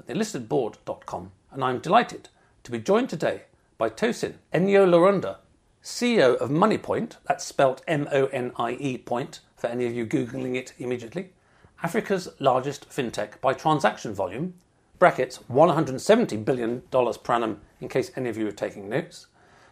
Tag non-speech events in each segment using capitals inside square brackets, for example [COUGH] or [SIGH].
at thelistedboard.com. And I'm delighted to be joined today by Tosin Enyo CEO of Moniepoint, that's spelt M O N I E point for any of you Googling it immediately, Africa's largest fintech by transaction volume, brackets $170 billion per annum in case any of you are taking notes,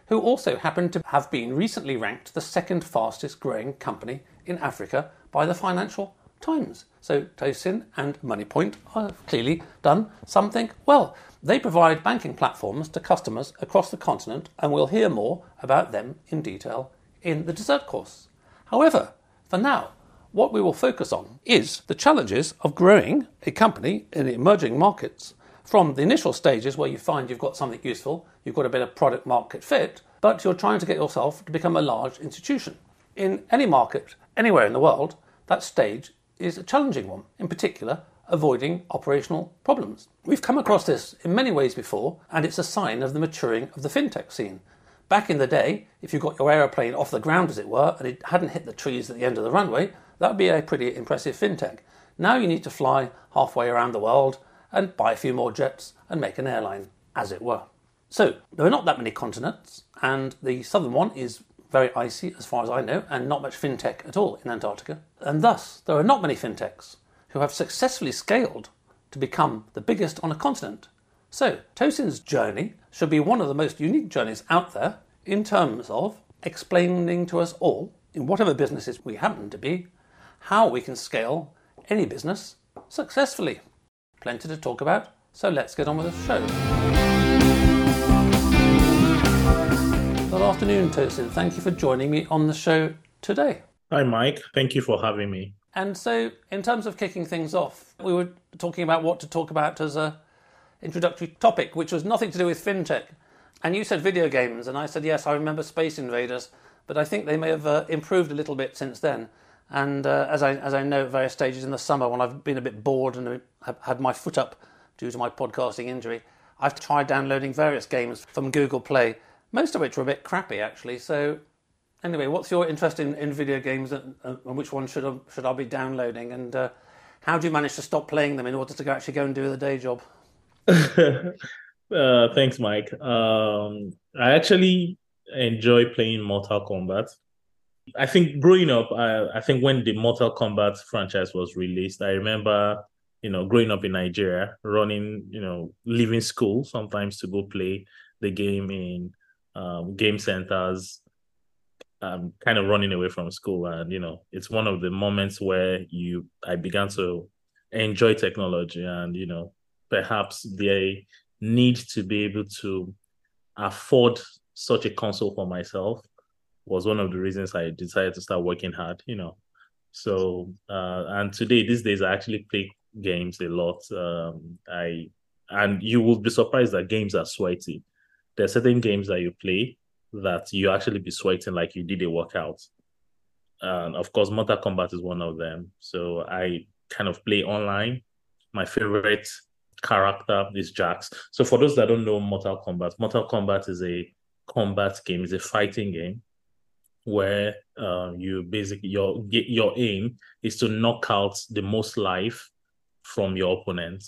who also happen to have been recently ranked the second fastest growing company in Africa by the Financial Times. So Tosin and Moniepoint have clearly done something well. They provide banking platforms to customers across the continent, and we'll hear more about them in detail in the dessert course. However, for now, what we will focus on is the challenges of growing a company in emerging markets from the initial stages where you find you've got something useful, you've got a bit of product market fit, but you're trying to get yourself to become a large institution. In any market, anywhere in the world, that stage is a challenging one, in particular, avoiding operational problems. We've come across this in many ways before, and it's a sign of the maturing of the fintech scene. Back in the day, if you got your aeroplane off the ground, as it were, and it hadn't hit the trees at the end of the runway, that would be a pretty impressive fintech. Now you need to fly halfway around the world and buy a few more jets and make an airline, as it were. So, there are not that many continents, and the southern one is very icy as far as I know, and not much fintech at all in Antarctica. And thus, there are not many fintechs who have successfully scaled to become the biggest on a continent. So, Tosin's journey should be one of the most unique journeys out there in terms of explaining to us all, in whatever businesses we happen to be, how we can scale any business successfully. Plenty to talk about, so let's get on with the show. Afternoon, Tosin. Thank you for joining me on the show today. Hi, Mike. Thank you for having me. And so, in terms of kicking things off, we were talking about what to talk about as a introductory topic, which was nothing to do with fintech. And you said video games, and I said yes. I remember Space Invaders, but I think they may have uh, improved a little bit since then. And uh, as I as I know, at various stages in the summer, when I've been a bit bored and have had my foot up due to my podcasting injury, I've tried downloading various games from Google Play most of which were a bit crappy actually. So, anyway, what's your interest in, in video games and, and which one should I, should I be downloading? And uh, how do you manage to stop playing them in order to actually go and do the day job? [LAUGHS] uh, thanks, Mike. Um, I actually enjoy playing Mortal Kombat. I think growing up, I, I think when the Mortal Kombat franchise was released, I remember, you know, growing up in Nigeria, running, you know, leaving school sometimes to go play the game in um, game centers, um, kind of running away from school. And, you know, it's one of the moments where you, I began to enjoy technology and, you know, perhaps the need to be able to afford such a console for myself was one of the reasons I decided to start working hard, you know. So, uh, and today, these days, I actually play games a lot. Um, I, and you will be surprised that games are sweaty there are certain games that you play that you actually be sweating like you did a workout. And of course, Mortal Kombat is one of them. So I kind of play online. My favorite character is Jax. So for those that don't know Mortal Kombat, Mortal Kombat is a combat game, it's a fighting game where uh, you basically your your aim is to knock out the most life from your opponent,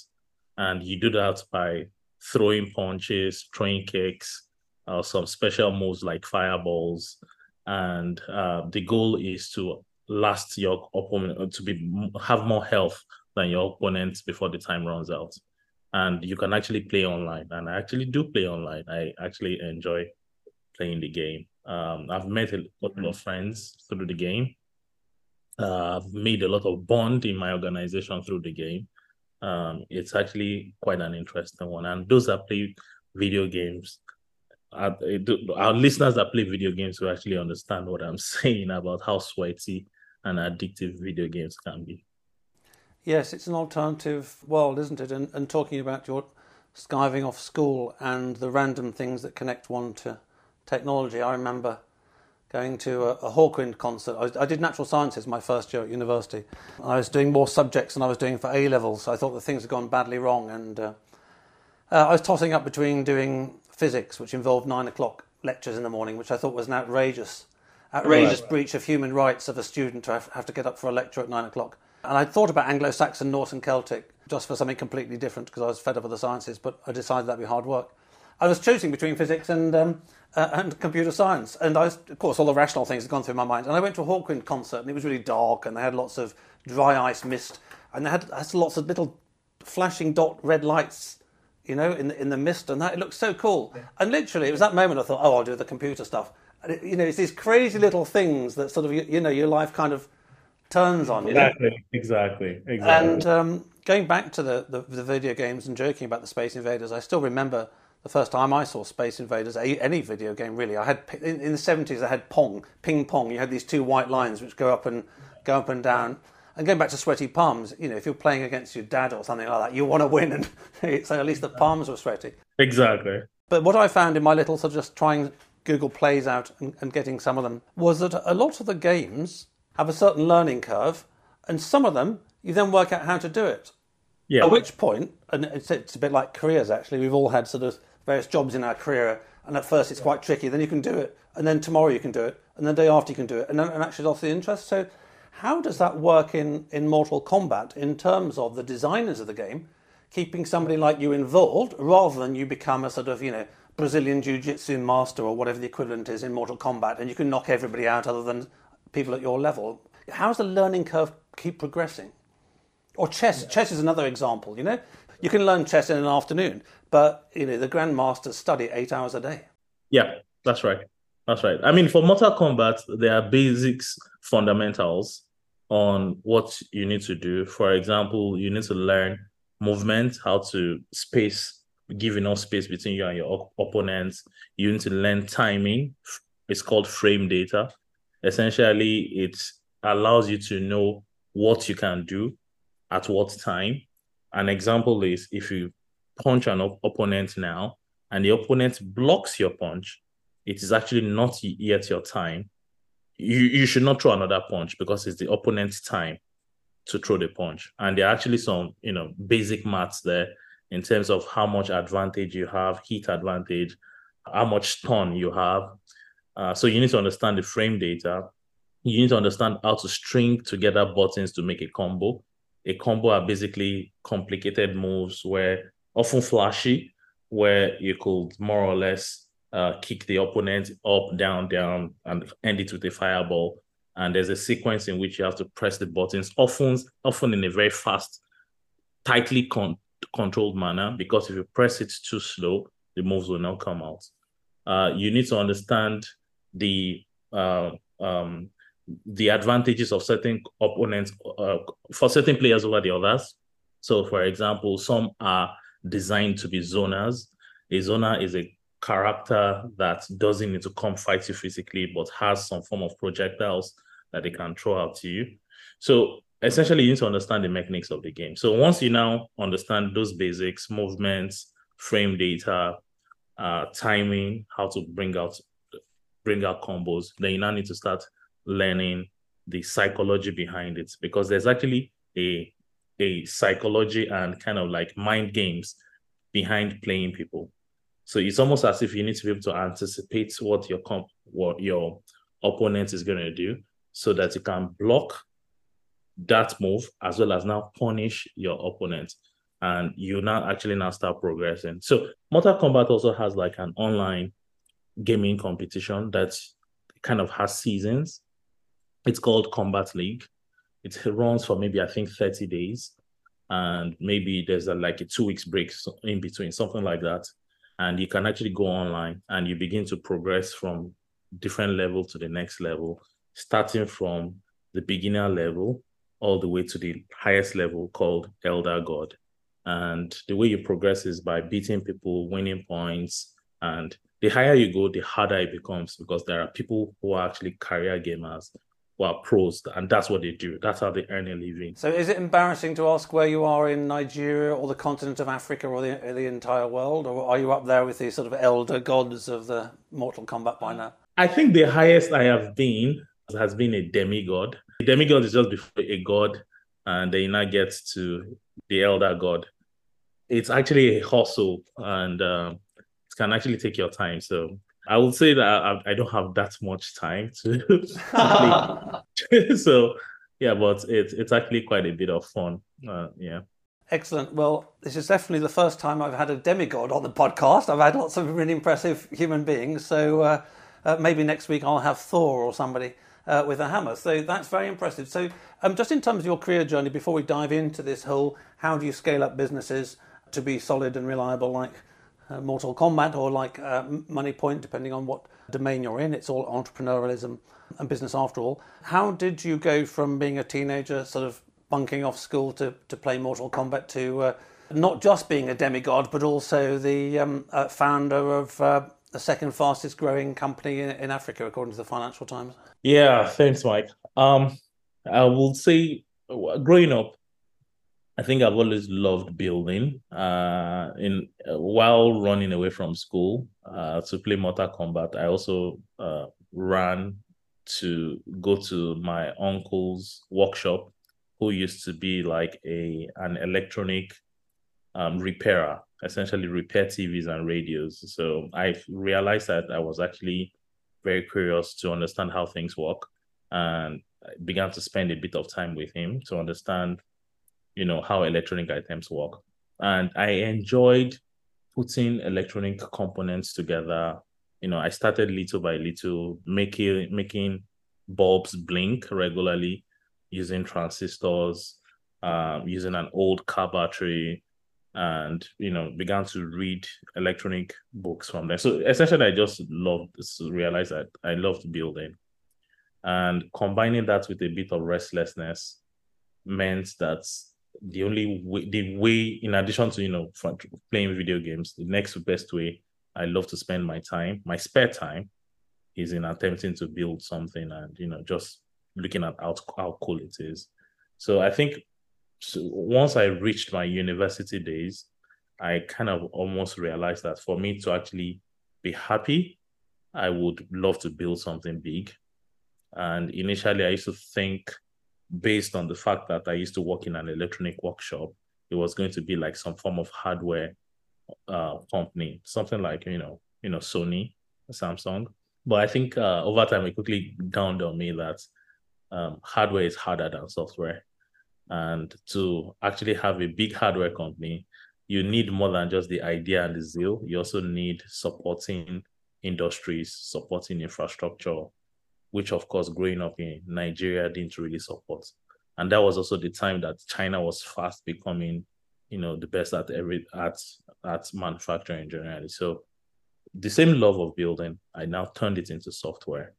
and you do that by throwing punches, throwing kicks, uh, some special moves like fireballs, and uh, the goal is to last your opponent uh, to be have more health than your opponent before the time runs out. And you can actually play online, and I actually do play online. I actually enjoy playing the game. Um, I've met a couple of friends through the game. Uh, I've made a lot of bond in my organization through the game um, it's actually quite an interesting one. And those that play video games, our, our listeners that play video games will actually understand what I'm [LAUGHS] saying about how sweaty and addictive video games can be. Yes, it's an alternative world, isn't it? And, and talking about your skiving off school and the random things that connect one to technology, I remember going to a, a Hawkwind concert. I, was, I, did natural sciences my first year at university. I was doing more subjects than I was doing for A levels. So I thought that things had gone badly wrong, and uh, uh, I was tossing up between doing physics, which involved nine o'clock lectures in the morning, which I thought was an outrageous, outrageous right. breach of human rights of a student to have, have to get up for a lecture at nine o'clock. And I thought about Anglo-Saxon, Norse, and Celtic just for something completely different because I was fed up with the sciences, but I decided that'd be hard work. I was choosing between physics and um, uh, and computer science, and I was, of course, all the rational things had gone through my mind. And I went to a Hawkwind concert, and it was really dark, and they had lots of dry ice mist, and they had, had lots of little flashing dot red lights, you know, in the, in the mist, and that it looked so cool. Yeah. And literally, it was that moment I thought, oh, I'll do the computer stuff. And it, you know, it's these crazy little things that sort of, you, you know, your life kind of turns on. exactly, know? exactly, exactly. And um, going back to the, the, the video games and joking about the Space Invaders, I still remember the first time I saw Space Invaders, any video game really. I had in, the seventies. I had Pong, ping pong. You had these two white lines which go up and go up and down. And going back to sweaty palms, you know, if you're playing against your dad or something like that, you want to win, and [LAUGHS] so at least the palms were sweaty. Exactly. But what I found in my little sort of just trying Google Plays out and, and getting some of them was that a lot of the games have a certain learning curve, and some of them you then work out how to do it. Yeah. At which point, and it's, it's a bit like careers actually. We've all had sort of various jobs in our career, and at first it's quite tricky. Then you can do it, and then tomorrow you can do it, and then the day after you can do it, and then and actually lost the interest. So, how does that work in in Mortal Kombat in terms of the designers of the game keeping somebody like you involved rather than you become a sort of you know Brazilian Jiu-Jitsu master or whatever the equivalent is in Mortal Kombat, and you can knock everybody out other than people at your level. How's the learning curve keep progressing? Or chess. Yeah. Chess is another example. You know, you can learn chess in an afternoon, but you know the grandmasters study eight hours a day. Yeah, that's right. That's right. I mean, for Mortal Kombat, there are basics, fundamentals on what you need to do. For example, you need to learn movement, how to space, give enough space between you and your op- opponents. You need to learn timing. It's called frame data. Essentially, it allows you to know what you can do at what time. An example is if you punch an op- opponent now and the opponent blocks your punch, it is actually not yet your time. You, you should not throw another punch because it's the opponent's time to throw the punch. And there are actually some, you know, basic maths there in terms of how much advantage you have, heat advantage, how much stun you have. Uh, so you need to understand the frame data. You need to understand how to string together buttons to make a combo. A combo are basically complicated moves where often flashy, where you could more or less uh, kick the opponent up, down, down, and end it with a fireball. And there's a sequence in which you have to press the buttons, often, often in a very fast, tightly con- controlled manner. Because if you press it too slow, the moves will not come out. Uh, you need to understand the uh, um, the advantages of certain opponents uh, for certain players over the others. So, for example, some are designed to be zoners. A zoner is a character that doesn't need to come fight you physically, but has some form of projectiles that they can throw out to you. So essentially, you need to understand the mechanics of the game. So once you now understand those basics, movements, frame data, uh, timing, how to bring out bring out combos, then you now need to start learning the psychology behind it because there's actually a a psychology and kind of like mind games behind playing people. So it's almost as if you need to be able to anticipate what your comp what your opponent is going to do so that you can block that move as well as now punish your opponent and you now actually now start progressing. So Mortal Kombat also has like an online gaming competition that kind of has seasons. It's called Kombat League it runs for maybe I think 30 days, and maybe there's a, like a two weeks break in between, something like that. And you can actually go online and you begin to progress from different level to the next level, starting from the beginner level all the way to the highest level called Elder God. And the way you progress is by beating people, winning points, and the higher you go, the harder it becomes because there are people who are actually career gamers who are pros, and that's what they do. That's how they earn a living. So, is it embarrassing to ask where you are in Nigeria or the continent of Africa or the, the entire world, or are you up there with the sort of elder gods of the Mortal Kombat by now? I think the highest I have been has been a demigod. A demigod is just before a god, and then now gets to the elder god. It's actually a hustle, and uh, it can actually take your time. So I would say that I, I don't have that much time to. [LAUGHS] [LAUGHS] [LAUGHS] so yeah, but it's it's actually quite a bit of fun. Uh, yeah. Excellent. Well, this is definitely the first time I've had a demigod on the podcast. I've had lots of really impressive human beings. So uh, uh, maybe next week I'll have Thor or somebody uh, with a hammer. So that's very impressive. So, um, just in terms of your career journey, before we dive into this whole how do you scale up businesses to be solid and reliable, like uh, Mortal Kombat or like uh, Moniepoint, depending on what domain you're in, it's all entrepreneurialism and business after all. How did you go from being a teenager, sort of bunking off school to, to play Mortal Kombat, to uh, not just being a demigod, but also the um, uh, founder of uh, the second fastest growing company in, in, Africa, according to the Financial Times. Yeah, thanks, Mike. Um, I will say, growing up, I think I've always loved building. Uh, in uh, while running away from school uh, to play Mortal Kombat, I also uh, ran to go to my uncle's workshop, who used to be like a an electronic um, repairer essentially repair TVs and radios. So I realized that I was actually very curious to understand how things work and I began to spend a bit of time with him to understand, you know, how electronic items work. And I enjoyed putting electronic components together. You know, I started little by little making making bulbs blink regularly using transistors, um, using an old car battery, and you know began to read electronic books from there. So essentially, I just loved realized that I loved building, and combining that with a bit of restlessness meant that the only way, the way, in addition to you know playing video games, the next best way I love to spend my time, my spare time, is in attempting to build something and you know just looking at how, how cool it is. So I think so once I reached my university days, I kind of almost realized that for me to actually be happy, I would love to build something big. And initially, I used to think, based on the fact that I used to work in an electronic workshop, it was going to be like some form of hardware uh, company, something like you know, you know, Sony, Samsung. But I think uh, over time, it quickly dawned on me that um, hardware is harder than software and to actually have a big hardware company, you need more than just the idea and the zeal. You also need supporting industries, supporting infrastructure, which of course growing up in Nigeria didn't really support. And that was also the time that China was fast becoming, you know, the best at every at at manufacturing generally. So the same love of building, I now turned it into software.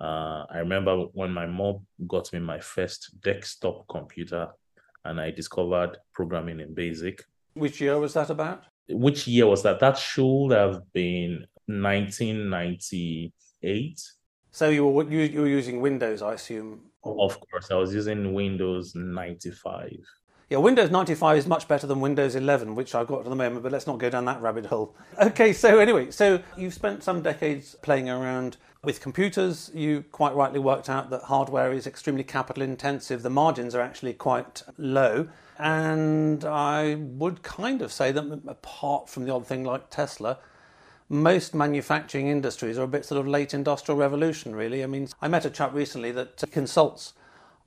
Uh, I remember when my mom got me my first desktop computer and I discovered programming in BASIC. Which year was that about? Which year was that? That should have been 1998. So you were you, you were using Windows, I assume. Of course, I was using Windows 95. Yeah, Windows 95 is much better than Windows 11, which I've got at the moment, but let's not go down that rabbit hole. [LAUGHS] Okay, so anyway, so you've spent some decades playing around with computers. You quite rightly worked out that hardware is extremely capital intensive. The margins are actually quite low. And I would kind of say that apart from the odd thing like Tesla, most manufacturing industries are a bit sort of late industrial revolution, really. I mean, I met a chap recently that consults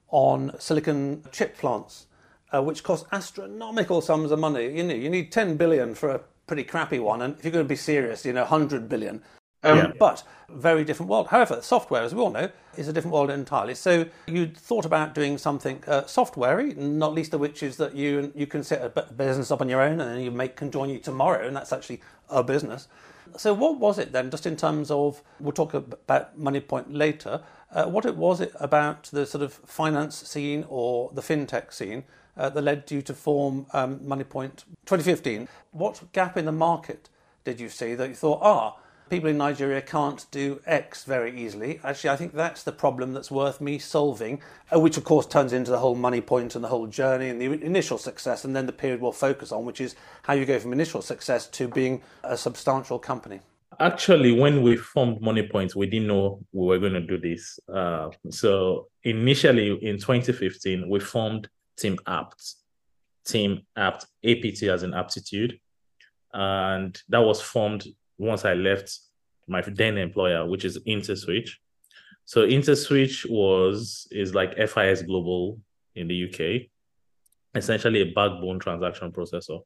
on silicon chip plants uh, which cost astronomical sums of money. You know, you need 10 billion for a pretty crappy one, and if you're going to be serious, you know, 100 billion. Um, yeah. But very different world. However, software, as we all know, is a different world entirely. So you thought about doing something uh, softwarey, not least of which is that you you can set a business up on your own, and then you make can join you tomorrow, and that's actually a business. So what was it then, just in terms of we'll talk about Moniepoint later. Uh, what it was it about the sort of finance scene or the fintech scene uh, that led you to form um, Moniepoint 2015. What gap in the market did you see that you thought, ah, people in Nigeria can't do X very easily. Actually, I think that's the problem that's worth me solving, uh, which of course turns into the whole Moniepoint and the whole journey and the initial success, and then the period we'll focus on, which is how you go from initial success to being a substantial company. Actually, when we formed Moniepoint, we didn't know we were going to do this. Uh, so initially in 2015, we formed Team Apt, Team Apt, APT as an aptitude. And that was formed once I left my then employer, which is InterSwitch. So InterSwitch was is like FIS Global in the UK, essentially a backbone transaction processor.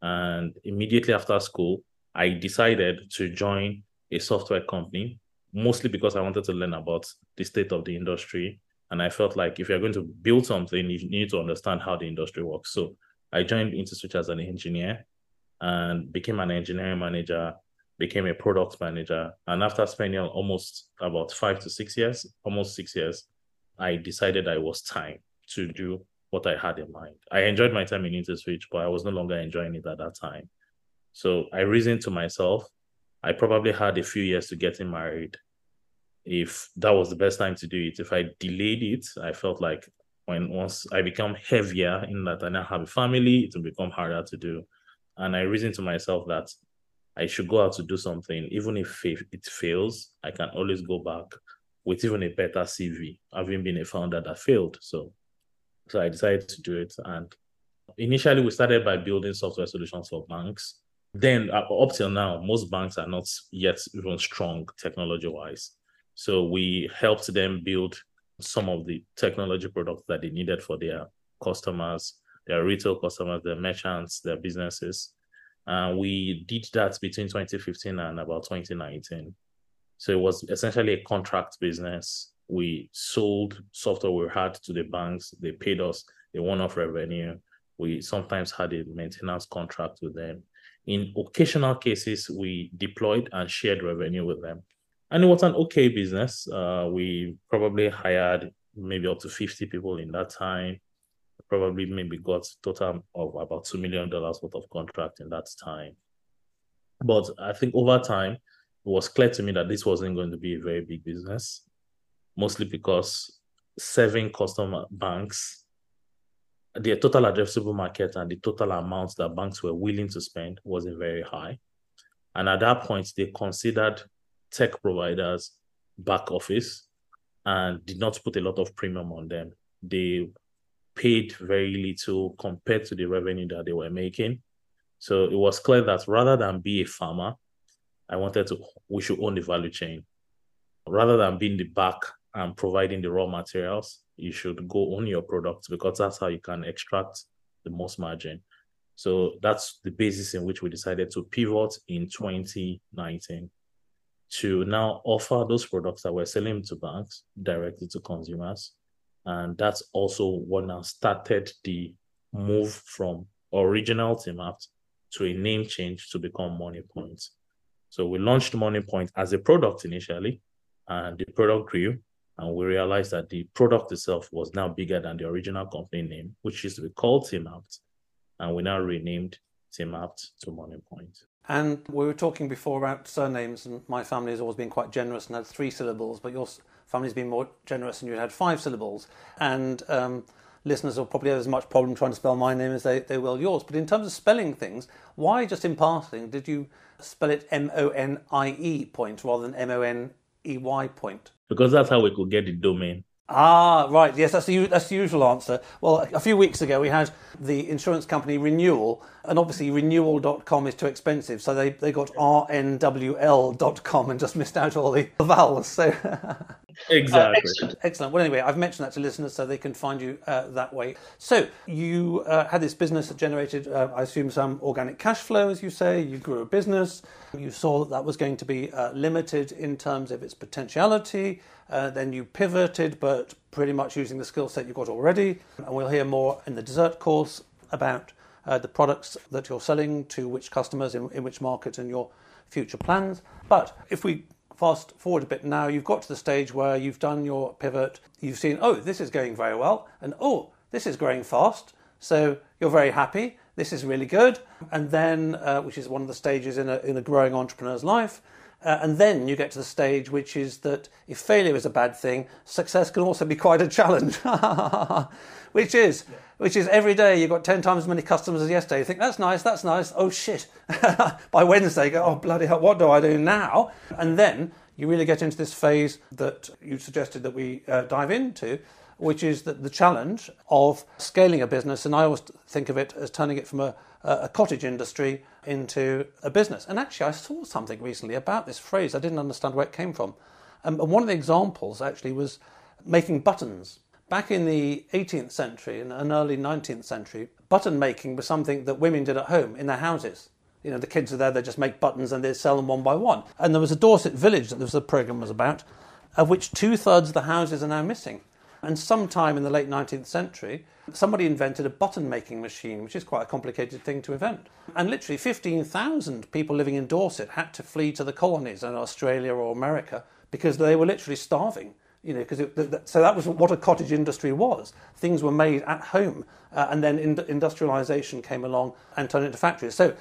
And immediately after school, I decided to join a software company, mostly because I wanted to learn about the state of the industry. And I felt like if you're going to build something, you need to understand how the industry works. So I joined InterSwitch as an engineer and became an engineering manager, became a product manager. And after spending almost about five to six years, almost six years, I decided I was time to do what I had in mind. I enjoyed my time in InterSwitch, but I was no longer enjoying it at that time. So I reasoned to myself, I probably had a few years to getting married. If that was the best time to do it, if I delayed it, I felt like when once I become heavier in that I now have a family, it will become harder to do. And I reasoned to myself that I should go out to do something, even if it fails, I can always go back with even a better CV, having been a founder that failed. So, so I decided to do it. And initially, we started by building software solutions for banks then uh, up till now, most banks are not yet even strong technology wise. So we helped them build some of the technology products that they needed for their customers, their retail customers, their merchants, their businesses. And we did that between 2015 and about 2019. So it was essentially a contract business. We sold software we had to the banks. They paid us a one-off revenue. We sometimes had a maintenance contract with them. In occasional cases, we deployed and shared revenue with them. And it was an okay business. Uh, we probably hired maybe up to 50 people in that time. Probably maybe got total of about $2 million worth of contract in that time. But I think over time, it was clear to me that this wasn't going to be a very big business, mostly because serving customer banks the total addressable market and the total amount that banks were willing to spend wasn't very high. And at that point, they considered tech providers back office and did not put a lot of premium on them. They paid very little compared to the revenue that they were making. So it was clear that rather than be a farmer, I wanted to we should own the value chain. Rather than being the back and providing the raw materials, you should go on your products because that's how you can extract the most margin. So that's the basis in which we decided to pivot in 2019 to now offer those products that we're selling to banks directly to consumers. And that's also what now started the move from original Team Apt to a name change to become Moniepoint. So we launched Money Point as a product initially, and the product grew and we realized that the product itself was now bigger than the original company name, which used to be called Team Apt, and we now renamed Team Apt to Moniepoint. And we were talking before about surnames, and my family has always been quite generous and had three syllables, but your family's been more generous and you had five syllables. And um, listeners will probably have as much problem trying to spell my name as they, they will yours. But in terms of spelling things, why, just in passing, did you spell it M O N I E point rather than M O N E Y point? because that's how we could get the domain. Ah, right. Yes, that's the, that's the usual answer. Well, a few weeks ago we had the insurance company Renewal, and obviously renewal.com is too expensive, so they, they got rnwl.com and just missed out all the vowels. So [LAUGHS] exactly. Uh, excellent. excellent. Well, anyway, I've mentioned that to listeners so they can find you uh, that way. So you uh, had this business that generated, uh, I assume, some organic cash flow, as you say. You grew a business. You saw that that was going to be uh, limited in terms of its potentiality. Uh, then you pivoted, but pretty much using the skill set you've got already. And we'll hear more in the dessert course about uh, the products that you're selling to which customers in, in which market and your future plans. But if we fast forward a bit now, you've got to the stage where you've done your pivot, you've seen, oh, this is going very well, and oh, this is growing fast. So you're very happy. This is really good. And then, uh, which is one of the stages in a, in a growing entrepreneur's life, Uh, and then you get to the stage which is that if failure is a bad thing, success can also be quite a challenge. [LAUGHS] which is, which is every day you've got 10 times as many customers as yesterday. You think, that's nice, that's nice. Oh shit. [LAUGHS] By Wednesday, you go, oh bloody hell, what do I do now? And then you really get into this phase that you suggested that we uh, dive into, which is the, the challenge of scaling a business. And I always think of it as turning it from a, a cottage industry into a business. And actually, I saw something recently about this phrase. I didn't understand where it came from. Um, and one of the examples actually was making buttons. Back in the 18th century and early 19th century, button making was something that women did at home in their houses. You know, the kids are there, they just make buttons and they sell them one by one. And there was a Dorset village that this program was about, of which two thirds of the houses are now missing. And sometime in the late 19th century, somebody invented a button making machine, which is quite a complicated thing to invent. And literally 15,000 people living in Dorset had to flee to the colonies in Australia or America because they were literally starving. You know, because so that was what a cottage industry was. Things were made at home, uh, and then in, industrialization came along and turned into factories. So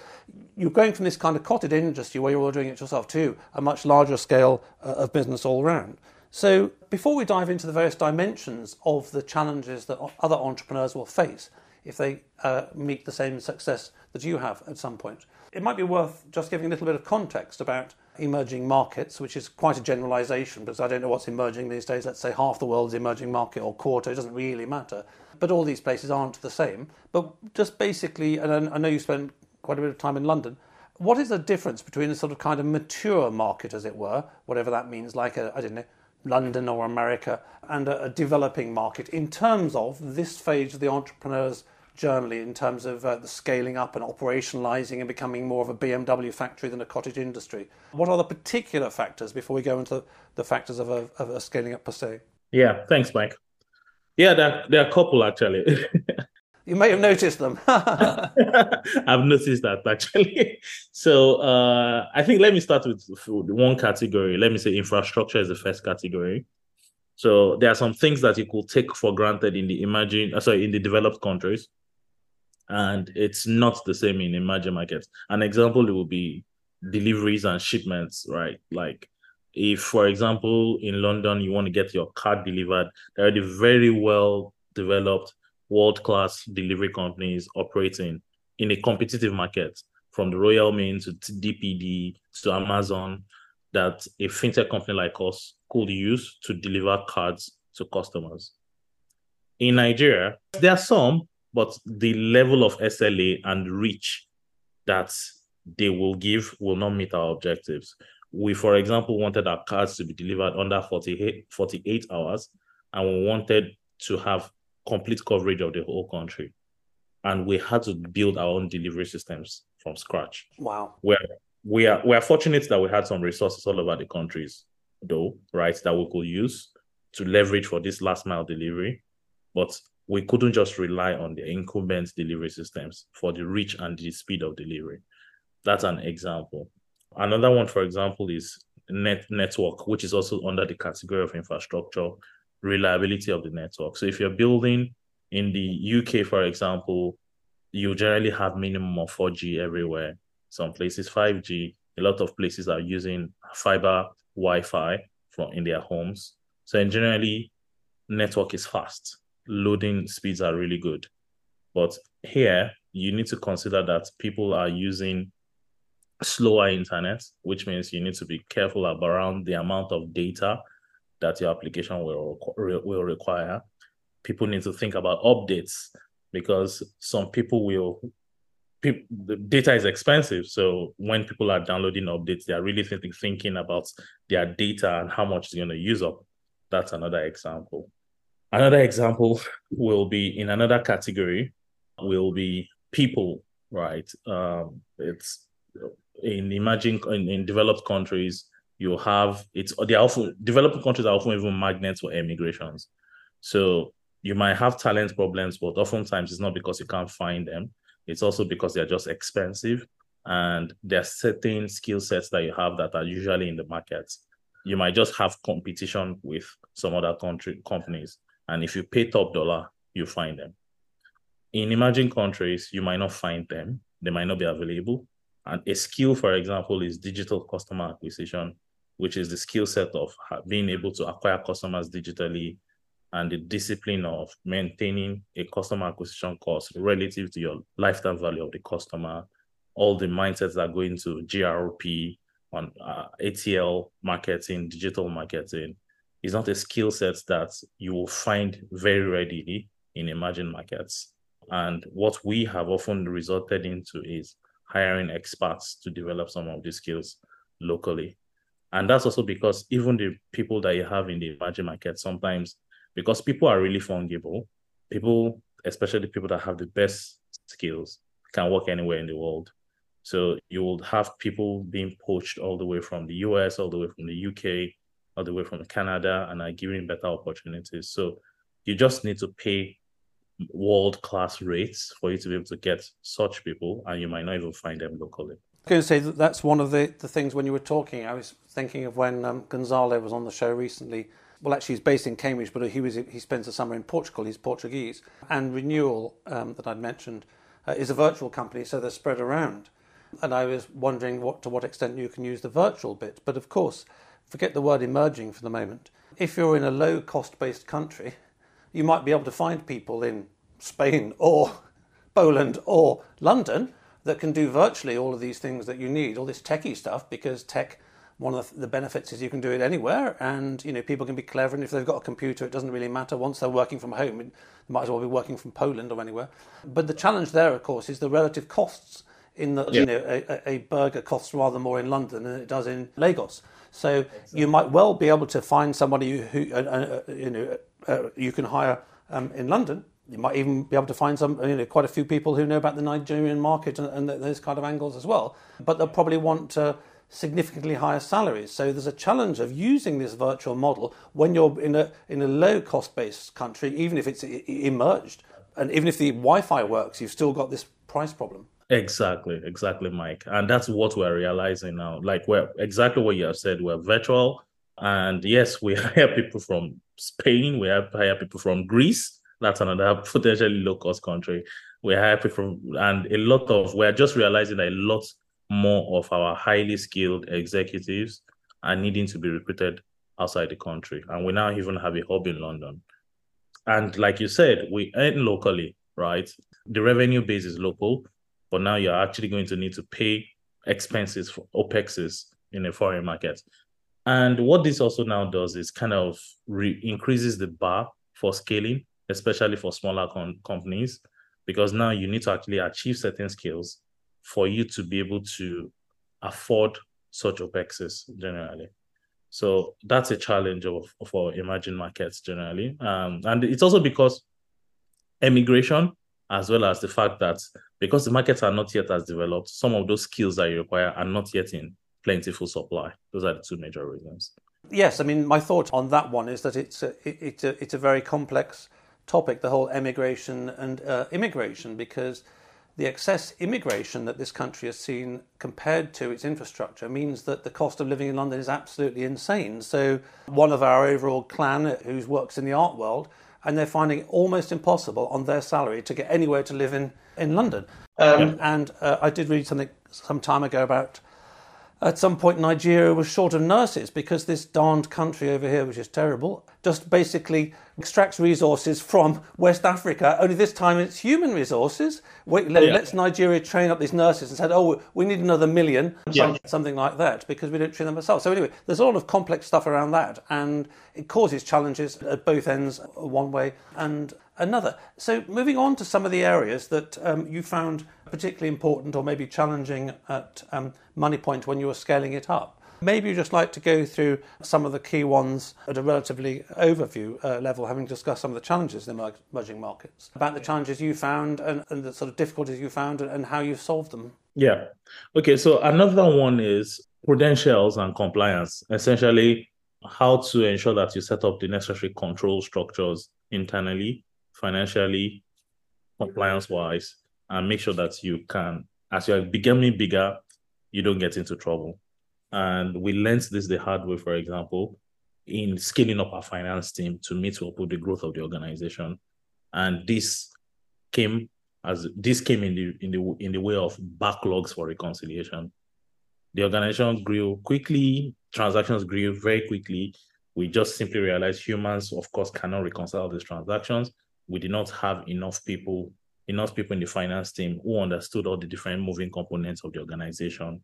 you're going from this kind of cottage industry where you're all doing it yourself to a much larger scale uh, of business all around. So, before we dive into the various dimensions of the challenges that other entrepreneurs will face if they uh, meet the same success that you have at some point, it might be worth just giving a little bit of context about emerging markets, which is quite a generalization because I don't know what's emerging these days. Let's say half the world's emerging market or quarter, it doesn't really matter. But all these places aren't the same. But just basically, and I know you spent quite a bit of time in London, what is the difference between a sort of kind of mature market, as it were, whatever that means, like I don't know, London or America, and a, a developing market in terms of this phase of the entrepreneur's journey, in terms of uh, the scaling up and operationalizing and becoming more of a BMW factory than a cottage industry. What are the particular factors before we go into the factors of a, of a scaling up per se? Yeah, thanks, Mike. Yeah, there, there are a couple actually. [LAUGHS] You may have noticed them. [LAUGHS] I've noticed that actually. So uh, I think let me start with one category. Let me say infrastructure is the first category. So there are some things that you could take for granted in the emerging, uh, sorry, in the developed countries, and it's not the same in emerging markets. An example will be deliveries and shipments, right? Like if, for example, in London you want to get your car delivered, there are the very well developed world class delivery companies operating in a competitive market from the Royal Mail to DPD to Amazon that a fintech company like us could use to deliver cards to customers. In Nigeria, there are some, but the level of SLA and reach that they will give will not meet our objectives. We, for example, wanted our cards to be delivered under 48, 48 hours, and we wanted to have complete coverage of the whole country. And we had to build our own delivery systems from scratch. Wow. Where we are we are fortunate that we had some resources all over the countries, though, right, that we could use to leverage for this last mile delivery. But we couldn't just rely on the incumbent delivery systems for the reach and the speed of delivery. That's an example. Another one, for example, is net network, which is also under the category of infrastructure reliability of the network. So if you're building in the UK, for example, you generally have minimum of 4G everywhere. Some places 5G. A lot of places are using fiber Wi-Fi from in their homes. So in generally, network is fast. Loading speeds are really good. But here, you need to consider that people are using slower internet, which means you need to be careful around the amount of data that your application will will require. People need to think about updates because some people will the data is expensive. So when people are downloading updates, they are really thinking, thinking about their data and how much it's going to use up. That's another example. Another example will be in another category will be people, right? Um, it's in emerging in, in developed countries, you have it's they often developing countries are often even magnets for emigrations. So you might have talent problems, but oftentimes it's not because you can't find them. It's also because they're just expensive and there are certain skill sets that you have that are usually in the market. You might just have competition with some other country companies. And if you pay top dollar, you find them. In emerging countries, you might not find them. They might not be available And a skill, for example, is digital customer acquisition, which is the skill set of being able to acquire customers digitally and the discipline of maintaining a customer acquisition cost relative to your lifetime value of the customer, all the mindsets that go into GRP on uh, ATL marketing, digital marketing, is not a skill set that you will find very readily in emerging markets. And what we have often resorted into is hiring experts to develop some of these skills locally. And that's also because even the people that you have in the emerging market sometimes because people are really fungible. People, especially people that have the best skills, can work anywhere in the world. So you will have people being poached all the way from the US, all the way from the UK, all the way from Canada, and are giving better opportunities. So you just need to pay world class rates for you to be able to get such people, and you might not even find them locally. I was going to say that that's one of the, the things when you were talking. I was thinking of when um, Gonzalo was on the show recently well, actually, he's based in Cambridge, but he was he spends the summer in Portugal. He's Portuguese. And Renewal, um, that I'd mentioned, uh, is a virtual company, so they're spread around. And I was wondering what to what extent you can use the virtual bit. But of course, forget the word emerging for the moment. If you're in a low cost based country, you might be able to find people in Spain or [LAUGHS] Poland or London that can do virtually all of these things that you need, all this techie stuff, because tech one of the benefits is you can do it anywhere and you know people can be clever and if they've got a computer it doesn't really matter once they're working from home they might as well be working from Poland or anywhere but the challenge there of course is the relative costs in the yeah. you know a, a, burger costs rather more in London than it does in Lagos so exactly. you might well be able to find somebody who uh, uh, you know uh, you can hire um, in London you might even be able to find some, you know, quite a few people who know about the Nigerian market and, and those kind of angles as well. But they'll probably want uh, significantly higher salaries. So there's a challenge of using this virtual model when you're in a in a low cost based country, even if it's emerged, and even if the Wi-Fi works, you've still got this price problem. Exactly, exactly, Mike, and that's what we're realizing now. Like we're exactly what you have said. We're virtual, and yes, we [LAUGHS] hire people from Spain. We have hire people from Greece. That's another [LAUGHS] potentially low cost country. We hire people from, and a lot of we're just realizing that a lot more of our highly skilled executives are needing to be recruited outside the country. And we now even have a hub in London. And like you said, we earn locally, right? The revenue base is local, but now you're actually going to need to pay expenses for OPEXs in a foreign market. And what this also now does is kind of re- increases the bar for scaling, especially for smaller com- companies, because now you need to actually achieve certain skills for you to be able to afford such OPEXs generally. So that's a challenge of, our emerging markets generally. Um, and it's also because immigration, as well as the fact that because the markets are not yet as developed, some of those skills that you require are not yet in plentiful supply. Those are the two major reasons. Yes, I mean, my thought on that one is that it's a, it, it's a, it's a very complex topic, the whole emigration and uh, immigration, because the excess immigration that this country has seen compared to its infrastructure means that the cost of living in London is absolutely insane. So, one of our overall clan who works in the art world, and they're finding it almost impossible on their salary to get anywhere to live in, in London. Um, And uh, I did read something some time ago about at some point Nigeria was short of nurses because this darned country over here, which is terrible, just basically extracts resources from West Africa. Only this time it's human resources. let, us Nigeria train up these nurses and said, oh, we need another million, yeah. something like that, because we don't train them ourselves. So anyway, there's a lot of complex stuff around that, and it causes challenges at both ends, one way and another. So moving on to some of the areas that um, you found particularly important or maybe challenging at um, Moniepoint when you were scaling it up. Maybe you'd just like to go through some of the key ones at a relatively overview uh, level, having discussed some of the challenges in emerging markets, about the challenges you found and, and the sort of difficulties you found and, and how you've solved them. Yeah. Okay. So another one is credentials and compliance. Essentially, how to ensure that you set up the necessary control structures internally, financially, compliance wise, and make sure that you can, as you're becoming bigger, you don't get into trouble. And we learned this the hard way, for example, in scaling up our finance team to meet up with the growth of the organization. And this came as this came in the in the in the way of backlogs for reconciliation. The organization grew quickly, transactions grew very quickly. We just simply realized humans, of course, cannot reconcile these transactions. We did not have enough people, enough people in the finance team who understood all the different moving components of the organization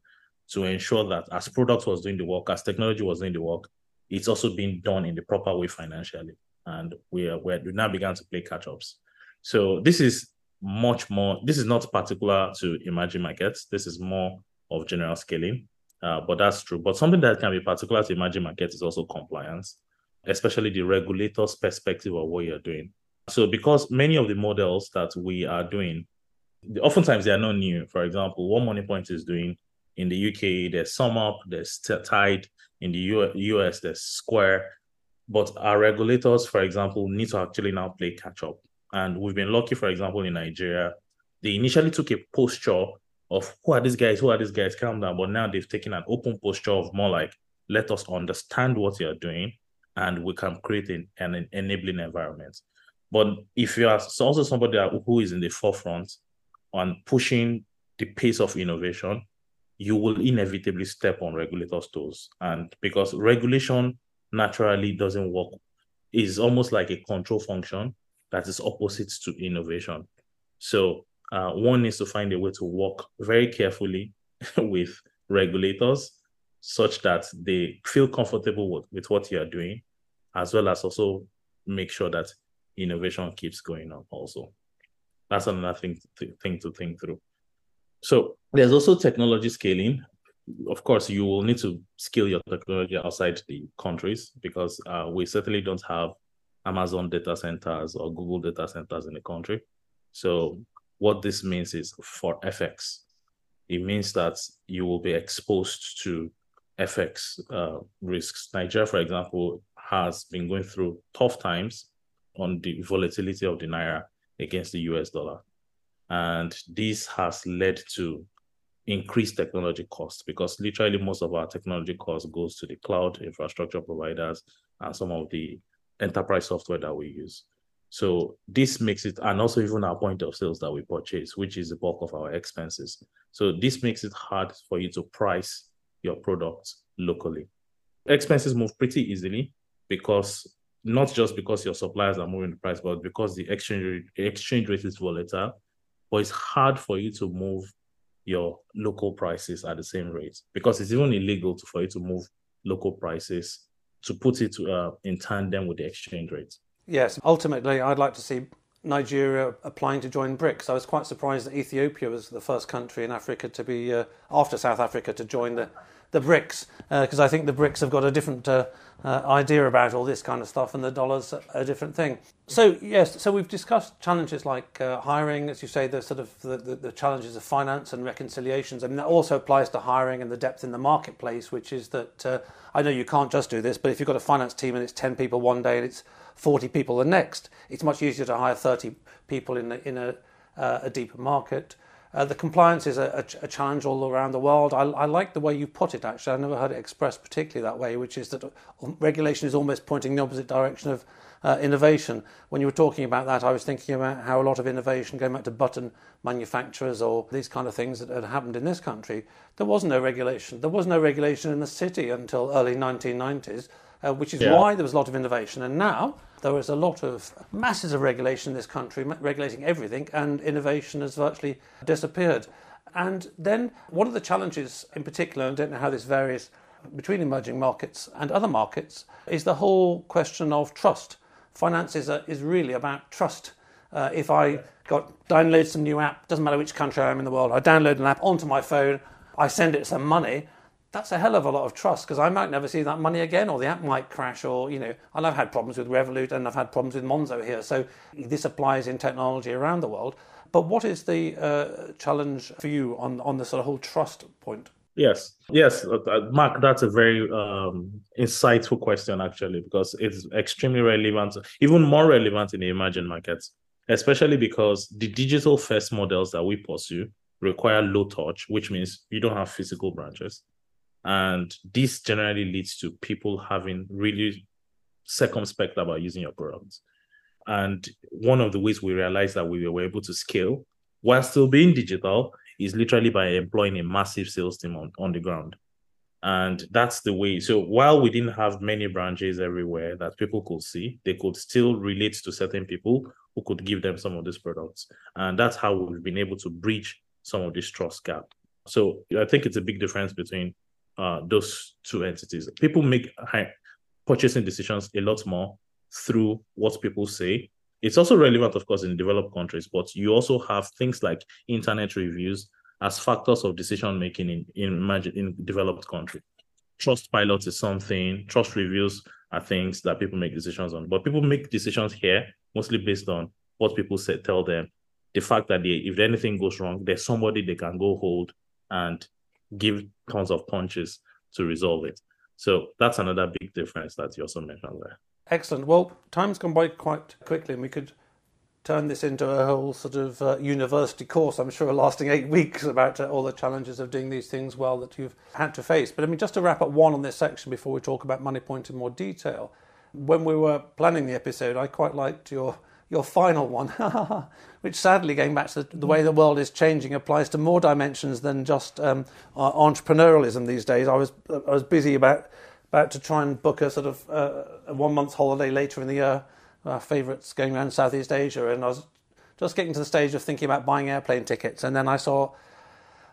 to ensure that as product was doing the work, as technology was doing the work, it's also being done in the proper way financially. And we are we now began to play catch ups. So this is much more. This is not particular to emerging markets. This is more of general scaling. Uh, but that's true. But something that can be particular to emerging markets is also compliance, especially the regulator's perspective of what you're doing. So because many of the models that we are doing, oftentimes they are not new. For example, what Moniepoint is doing in the UK, there's SumUp, there's Tide. In the US, there's Square. But our regulators, for example, need to actually now play catch up. And we've been lucky, for example, in Nigeria, they initially took a posture of who are these guys, who are these guys, calm down. But now they've taken an open posture of more like, let us understand what you're doing and we can create an, an enabling environment. But if you are also somebody who is in the forefront on pushing the pace of innovation, you will inevitably step on regulators' toes. And because regulation naturally doesn't work, is almost like a control function that is opposite to innovation. So uh, one needs to find a way to work very carefully [LAUGHS] with regulators such that they feel comfortable with, with what you are doing, as well as also make sure that innovation keeps going on also. That's another thing to, thing to think through. So there's also technology scaling. Of course, you will need to scale your technology outside the countries because uh, we certainly don't have Amazon data centers or Google data centers in the country. So what this means is for FX, it means that you will be exposed to FX uh, risks. Nigeria, for example, has been going through tough times on the volatility of the naira against the US dollar. And this has led to increased technology costs because literally most of our technology costs goes to the cloud infrastructure providers and some of the enterprise software that we use. So this makes it, and also even our point of sales that we purchase, which is the bulk of our expenses. So this makes it hard for you to price your products locally. Expenses move pretty easily because not just because your suppliers are moving the price, but because the exchange exchange rate is volatile but it's hard for you to move your local prices at the same rate because it's even illegal to, for you to move local prices to put it uh, in tandem with the exchange rate. Yes, ultimately, I'd like to see Nigeria applying to join BRICS. I was quite surprised that Ethiopia was the first country in Africa to be, uh, after South Africa, to join the the BRICS because uh, I think the BRICS have got a different uh, uh, idea about all this kind of stuff, and the dollar's a different thing. So yes, so we've discussed challenges like hiring, as you say, the sort of the, the, the, challenges of finance and reconciliations. I mean that also applies to hiring and the depth in the marketplace, which is that I know you can't just do this, but if you've got a finance team and it's ten people one day and it's forty people the next, it's much easier to hire thirty people in in a, uh, a deeper market. Uh, the compliance is a, a, a, challenge all around the world. I, I, like the way you put it, actually. I never heard it expressed particularly that way, which is that regulation is almost pointing the opposite direction of uh, innovation. When you were talking about that, I was thinking about how a lot of innovation, going back to button manufacturers or these kind of things that had happened in this country, there was no regulation. There was no regulation in the city until early 1990s, uh, which is yeah. why there was a lot of innovation. And now, there is a lot of masses of regulation in this country, regulating everything, and innovation has virtually disappeared. And then one of the challenges, in particular, and I don't know how this varies between emerging markets and other markets, is the whole question of trust. Finance is, a, is really about trust. Uh, if I got download some new app, doesn't matter which country I am in the world, I download an app onto my phone, I send it some money, that's a hell of a lot of trust because I might never see that money again, or the app might crash, or you know. And I've had problems with Revolut, and I've had problems with Monzo here. So this applies in technology around the world. But what is the uh, challenge for you on on the sort of whole trust point? Yes, yes, uh, uh, Mark. That's a very um, insightful question, actually, because it's extremely relevant, even more relevant in the emerging markets, especially because the digital first models that we pursue require low touch, which means you don't have physical branches and this generally leads to people having really circumspect about using your products. And one of the ways we realized that we were able to scale while still being digital, is literally by employing a massive sales team on, on the ground. And that's the way. So while we didn't have many branches everywhere that people could see, they could still relate to certain people who could give them some of these products. And that's how we've been able to breach some of this trust gap. So I think it's a big difference between uh, those two entities. People make high purchasing decisions a lot more through what people say. It's also relevant, of course, in developed countries, but you also have things like internet reviews as factors of decision making in in, in developed country. Trustpilot is something. Trust reviews are things that people make decisions on, but people make decisions here mostly based on what people say, tell them. The fact that they, if anything goes wrong, there's somebody they can go hold and give tons of punches to resolve it. So that's another big difference that you also mentioned there. Excellent. Well, time's gone by quite quickly, and we could turn this into a whole sort of uh, university course, I'm sure, lasting eight [LAUGHS] weeks about uh, all the challenges of doing these things well that you've had to face. But I mean, just to wrap up one on this section before we talk about Moniepoint in more detail, when we were planning the episode, I quite liked your your final one, [LAUGHS] which sadly, going back to the, way the world is changing, applies to more dimensions than just um, entrepreneurialism these days. I was I was busy about about to try and book a sort of uh, a one month holiday later in the year our favourites going around Southeast Asia, and I was just getting to the stage of thinking about buying airplane tickets, and then I saw,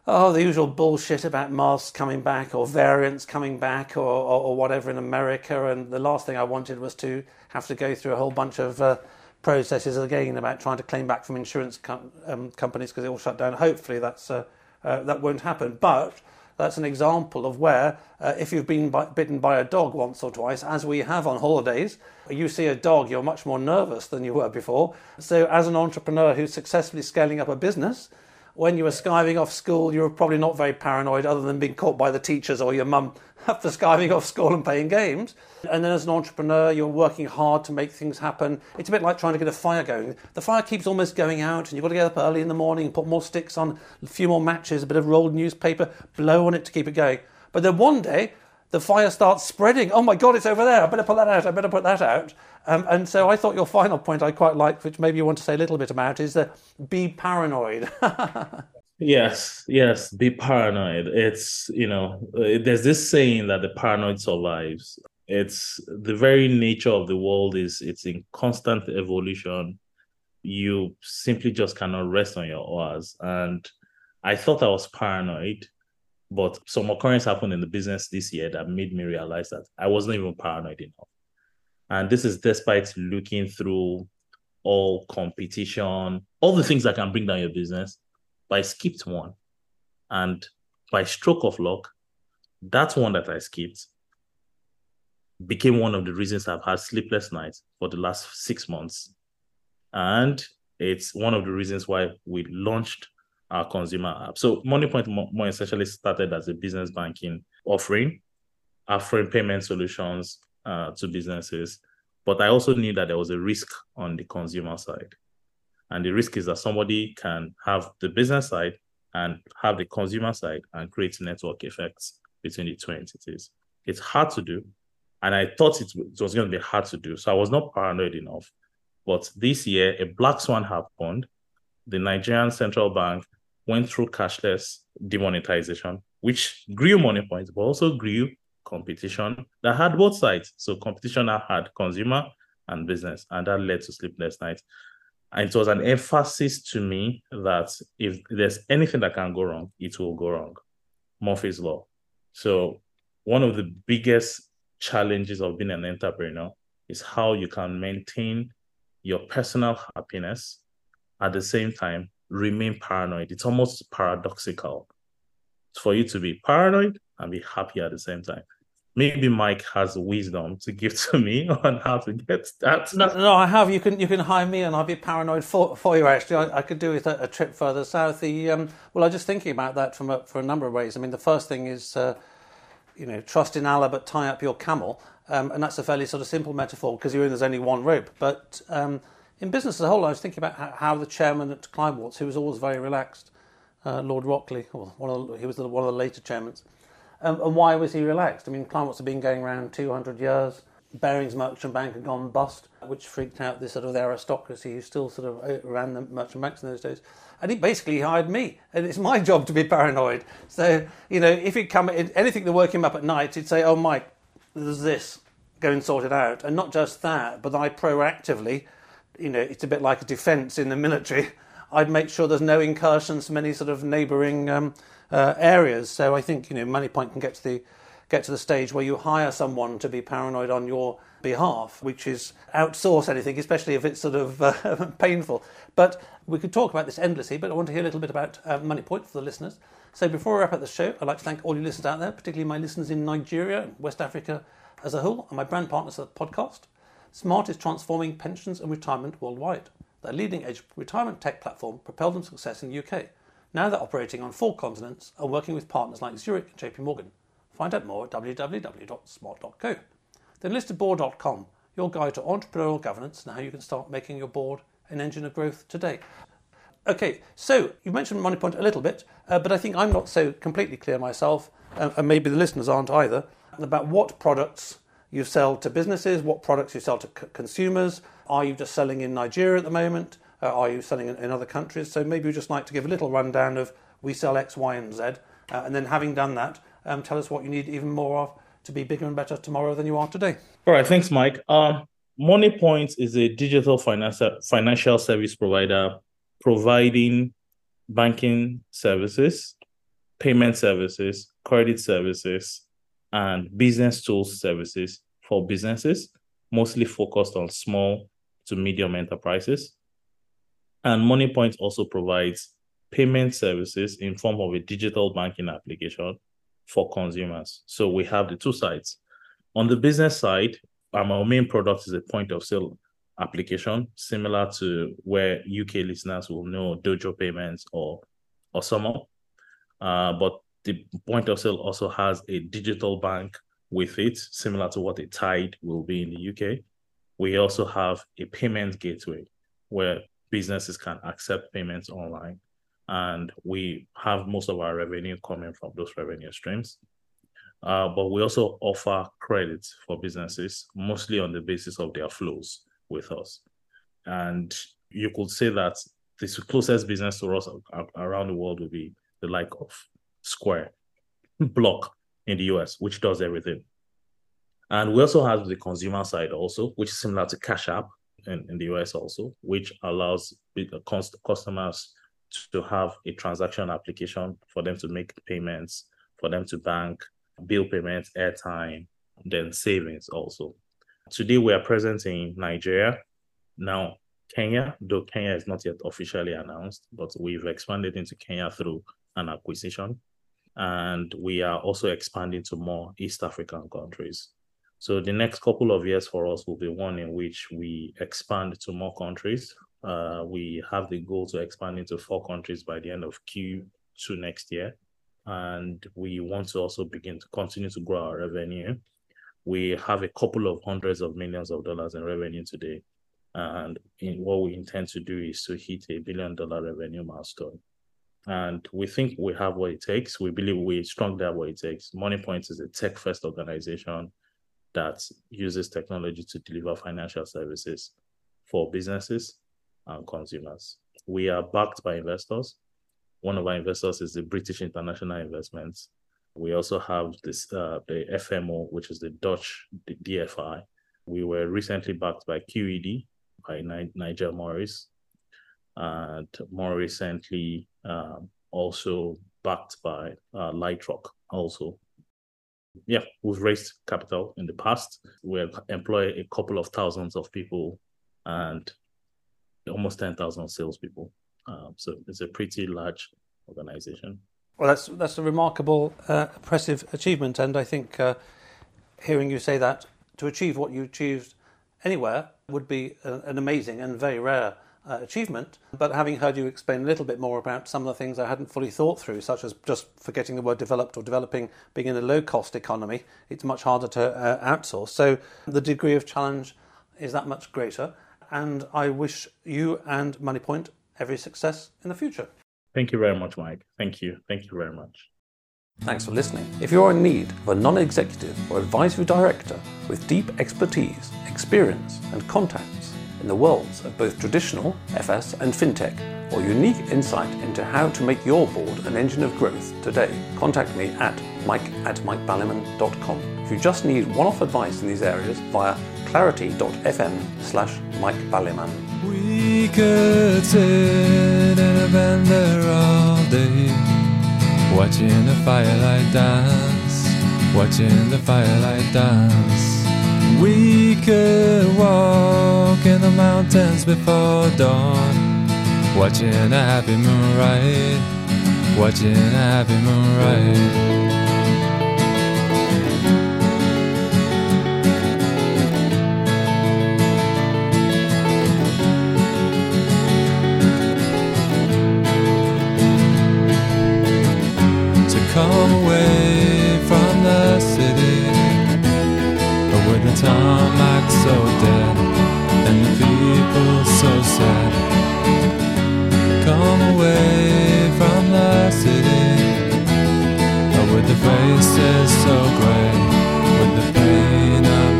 oh, the usual bullshit about masks coming back or variants coming back or, or, or, whatever in America, and the last thing I wanted was to have to go through a whole bunch of uh, processes again about trying to claim back from insurance com- um, companies because it all shut down. Hopefully, that's uh, uh, that won't happen, but that's an example of where, uh, if you've been by, bitten by a dog once or twice, as we have on holidays, you see a dog, you're much more nervous than you were before. So, as an entrepreneur who's successfully scaling up a business, when you were skiving off school, you were probably not very paranoid, other than being caught by the teachers or your mum [LAUGHS] after skiving off school and playing games. And then as an entrepreneur, you're working hard to make things happen. It's a bit like trying to get a fire going. The fire keeps almost going out, and you've got to get up early in the morning and put more sticks on, a few more matches, a bit of rolled newspaper, blow on it to keep it going. But then one day, the fire starts spreading. Oh my God, it's over there. I better put that out. I better put that out. Um, and so I thought your final point I quite liked, which maybe you want to say a little bit about, is that be paranoid. [LAUGHS] yes, yes, be paranoid. It's, you know, there's this saying that the paranoid survives. It's the very nature of the world is it's in constant evolution. You simply just cannot rest on your oars. And I thought I was paranoid but some occurrence happened in the business this year that made me realize that I wasn't even paranoid enough. And this is despite looking through all competition, all the things that can bring down your business. But I skipped one. And by stroke of luck, that one that I skipped became one of the reasons I've had sleepless nights for the last six months. And it's one of the reasons why we launched our consumer app. So Moniepoint more essentially started as a business banking offering, offering payment solutions uh, to businesses. But I also knew that there was a risk on the consumer side. And the risk is that somebody can have the business side and have the consumer side and create network effects between the two entities. It's hard to do. And I thought it was going to be hard to do. So I was not paranoid enough. But this year, a black swan happened. The Nigerian central bank went through cashless demonetization, which grew Moniepoint's, but also grew competition that had both sides. So competition that had consumer and business, and that led to sleepless nights. And it was an emphasis to me that if there's anything that can go wrong, it will go wrong. Murphy's Law. So one of the biggest challenges of being an entrepreneur is how you can maintain your personal happiness at the same time remain paranoid. It's almost paradoxical for you to be paranoid and be happy at the same time. Maybe Mike has wisdom to give to me [LAUGHS] on how to get that. No, no, I have. You can you can hire me, and I'll be paranoid for, for you. Actually, I, I could do with a, a, trip further south. The um, well, I'm just thinking about that from a, for a number of ways. I mean, the first thing is, uh, you know, trust in Allah, but tie up your camel, um, and that's a fairly sort of simple metaphor because you're in there's only one rope. But um, in business as a whole, I was thinking about how, the chairman at Kleinworts, who was always very relaxed, uh, Lord Rockley, well, one of the, he was one of the later chairmen, um, and why was he relaxed? I mean, Kleinworts had been going around 200 years. Barings Merchant Bank had gone bust, which freaked out this sort of aristocracy who still sort of uh, ran the merchant banks in those days. And he basically hired me, and it's my job to be paranoid. So, you know, if he'd come, anything to work him up at night, he'd say, Oh, Mike, there's this, go and sort it out. And not just that, but I proactively, you know, it's a bit like a defence in the military. [LAUGHS] I'd make sure there's no incursions from any sort of neighbouring um, uh, areas. So I think, you know, Moniepoint can get to the get to the stage where you hire someone to be paranoid on your behalf, which is outsource anything, especially if it's sort of uh, [LAUGHS] painful. But we could talk about this endlessly, but I want to hear a little bit about uh, Moniepoint for the listeners. So before we wrap up the show, I'd like to thank all you listeners out there, particularly my listeners in Nigeria West Africa as a whole, and my brand partners of the podcast. Smart is transforming pensions and retirement worldwide. Their leading edge retirement tech platform propelled them to success in the UK. Now they're operating on four continents and working with partners like Zurich and JP Morgan. Find out more at www.smart.co. Then listedboard.com, your guide to entrepreneurial governance and how you can start making your board an engine of growth today. Okay, so you mentioned Moniepoint a little bit, uh, but I think I'm not so completely clear myself, uh, and maybe the listeners aren't either, about what products you sell to businesses, what products you sell to c- consumers. Are you just selling in Nigeria at the moment? Uh, are you selling in, in, other countries? So maybe you'd just like to give a little rundown of we sell X, Y, and Z, uh, and then having done that, um, tell us what you need even more of to be bigger and better tomorrow than you are today. All right, thanks, Mike. Um, Moniepoint is a digital financial financial service provider providing banking services, payment services, credit services, and business tools services for businesses, mostly focused on small to medium enterprises. And Moniepoint also provides payment services in form of a digital banking application for consumers. So we have the two sides. On the business side, um, our main product is a point of sale application, similar to where UK listeners will know Dojo Payments or or SumUp. Uh, but the point of sale also has a digital bank with it, similar to what a Tide will be in the UK. We also have a payment gateway where businesses can accept payments online and we have most of our revenue coming from those revenue streams. Uh, but we also offer credits for businesses, mostly on the basis of their flows with us. And you could say that the closest business to us around the world would be the like of Square, Block in the US, which does everything. And we also have the consumer side also, which is similar to Cash App in, in the US also, which allows uh, customers to have a transaction application for them to make payments, for them to bank, bill payments, airtime, then savings also. Today we are present in Nigeria. Now, Kenya, though Kenya is not yet officially announced, but we've expanded into Kenya through an acquisition. And we are also expanding to more East African countries. So the next couple of years for us will be one in which we expand to more countries uh, we have the goal to expand into four countries by the end of Q2 next year. And we want to also begin to continue to grow our revenue. We have a couple of hundreds of millions of dollars in revenue today. And in, what we intend to do is to hit a billion dollar revenue milestone. And we think we have what it takes. We believe we strongly have what it takes. Moniepoint is a tech first organization that uses technology to deliver financial services for businesses and consumers. We are backed by investors. One of our investors is the British International Investments. We also have this uh, the FMO, which is the Dutch DFI. We were recently backed by QED, by Nigel Morris, and more recently um, also backed by uh, Lightrock also. Yeah, we've raised capital in the past. We employ a couple of thousands of people and almost 10,000 salespeople. Um, so it's a pretty large organization. Well, that's that's a remarkable, uh, impressive achievement, and I think uh, hearing you say that to achieve what you achieved anywhere would be a, an amazing and very rare uh, achievement. But having heard you explain a little bit more about some of the things I hadn't fully thought through, such as just forgetting the word developed or developing, being in a low cost economy, it's much harder to uh, outsource. So the degree of challenge is that much greater and I wish you and Moniepoint every success in the future. Thank you very much, Mike. Thank you. Thank you very much. Thanks for listening. If you're in need of a non executive or advisory director with deep expertise, experience, and contacts in the worlds of both traditional FS and fintech, or unique insight into how to make your board an engine of growth today, contact me at mike at mikebaliman.com. If you just need one off advice in these areas via clarity.fm slash mikeballiman. We could sit in a all day, watching the firelight dance, watching the firelight dance. We could walk in the mountains before dawn, watching a happy moon ride, watching a happy moon ride. to come away from the city with the tarmac so dead and the people so sad. Come away from the city with the faces so gray, with the pain of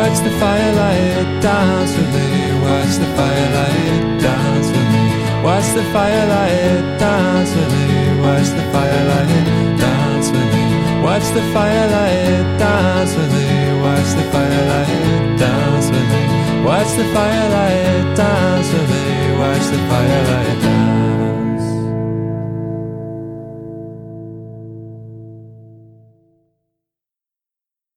Watch the firelight dance with me. Watch the firelight dance with me. Watch the firelight dance with me. Watch the firelight dance with me. Watch the firelight dance with me. Watch the firelight dance with me. Watch the firelight dance with me. Watch the firelight dance.